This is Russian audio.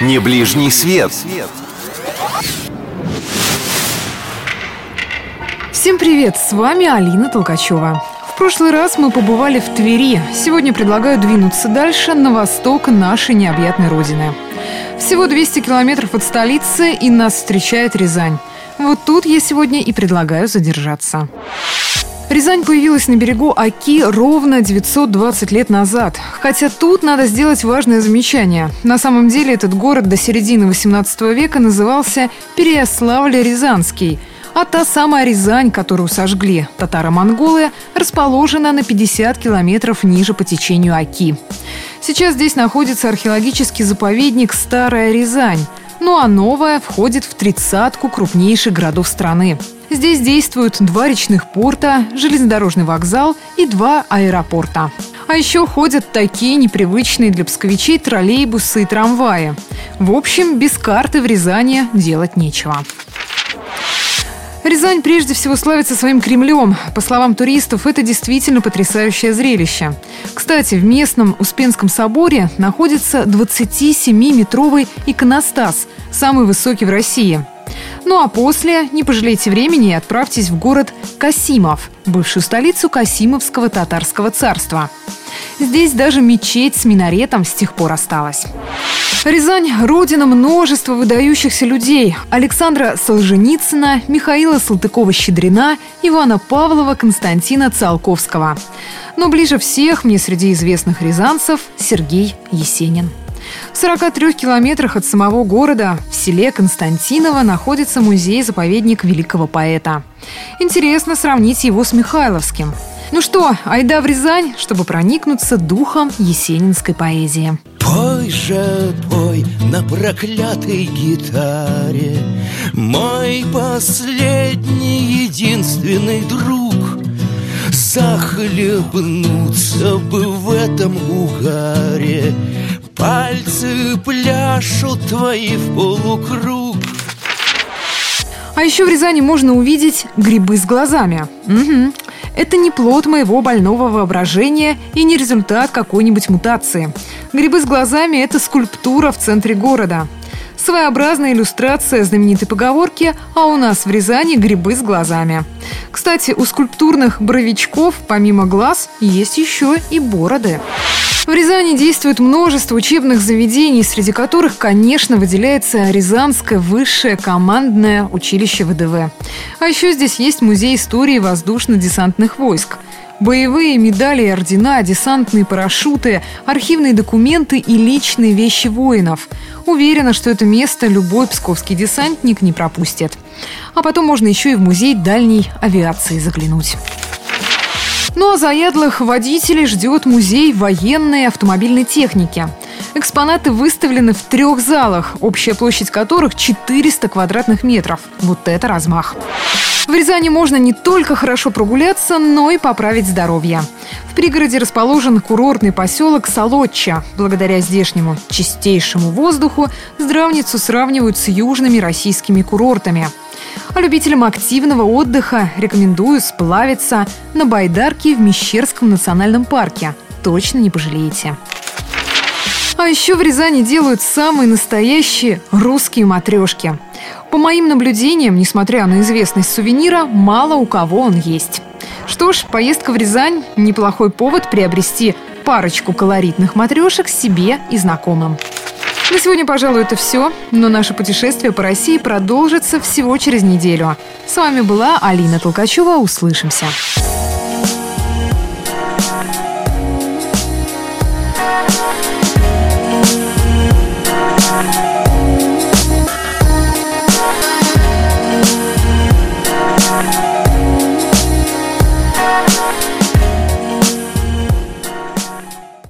Не ближний свет. Всем привет, с вами Алина Толкачева. В прошлый раз мы побывали в Твери. Сегодня предлагаю двинуться дальше, на восток нашей необъятной родины. Всего 200 километров от столицы, и нас встречает Рязань. Вот тут я сегодня и предлагаю задержаться. Рязань появилась на берегу Оки ровно 920 лет назад. Хотя тут надо сделать важное замечание. На самом деле этот город до середины 18 века назывался Переяславль-Рязанский – а та самая Рязань, которую сожгли татаро-монголы, расположена на 50 километров ниже по течению Оки. Сейчас здесь находится археологический заповедник «Старая Рязань», ну а новая входит в тридцатку крупнейших городов страны. Здесь действуют два речных порта, железнодорожный вокзал и два аэропорта. А еще ходят такие непривычные для псковичей троллейбусы и трамваи. В общем, без карты в Рязани делать нечего. Рязань прежде всего славится своим Кремлем. По словам туристов, это действительно потрясающее зрелище. Кстати, в местном Успенском соборе находится 27-метровый иконостас, самый высокий в России. Ну а после не пожалейте времени и отправьтесь в город Касимов, бывшую столицу Касимовского татарского царства. Здесь даже мечеть с минаретом с тех пор осталась. Рязань – родина множества выдающихся людей. Александра Солженицына, Михаила Салтыкова-Щедрина, Ивана Павлова, Константина Циолковского. Но ближе всех мне среди известных рязанцев Сергей Есенин. В 43 километрах от самого города, в селе Константиново, находится музей-заповедник великого поэта. Интересно сравнить его с Михайловским. Ну что, айда в Рязань, чтобы проникнуться духом есенинской поэзии. Пой же, пой на проклятой гитаре Мой последний единственный друг Захлебнуться бы в этом угаре Пальцы пляшут твои в полукруг а еще в Рязани можно увидеть грибы с глазами. Угу. Это не плод моего больного воображения и не результат какой-нибудь мутации. Грибы с глазами – это скульптура в центре города. Своеобразная иллюстрация знаменитой поговорки «А у нас в Рязани грибы с глазами». Кстати, у скульптурных бровичков, помимо глаз, есть еще и бороды. В Рязани действует множество учебных заведений, среди которых, конечно, выделяется Рязанское высшее командное училище ВДВ. А еще здесь есть музей истории воздушно-десантных войск. Боевые медали и ордена, десантные парашюты, архивные документы и личные вещи воинов. Уверена, что это место любой псковский десантник не пропустит. А потом можно еще и в музей дальней авиации заглянуть. Ну а заядлых водителей ждет музей военной автомобильной техники. Экспонаты выставлены в трех залах, общая площадь которых 400 квадратных метров. Вот это размах! В Рязани можно не только хорошо прогуляться, но и поправить здоровье. В пригороде расположен курортный поселок Солодча. Благодаря здешнему чистейшему воздуху здравницу сравнивают с южными российскими курортами. А любителям активного отдыха рекомендую сплавиться на байдарке в Мещерском национальном парке. Точно не пожалеете. А еще в Рязани делают самые настоящие русские матрешки. По моим наблюдениям, несмотря на известность сувенира, мало у кого он есть. Что ж, поездка в Рязань – неплохой повод приобрести парочку колоритных матрешек себе и знакомым. На сегодня, пожалуй, это все. Но наше путешествие по России продолжится всего через неделю. С вами была Алина Толкачева. Услышимся.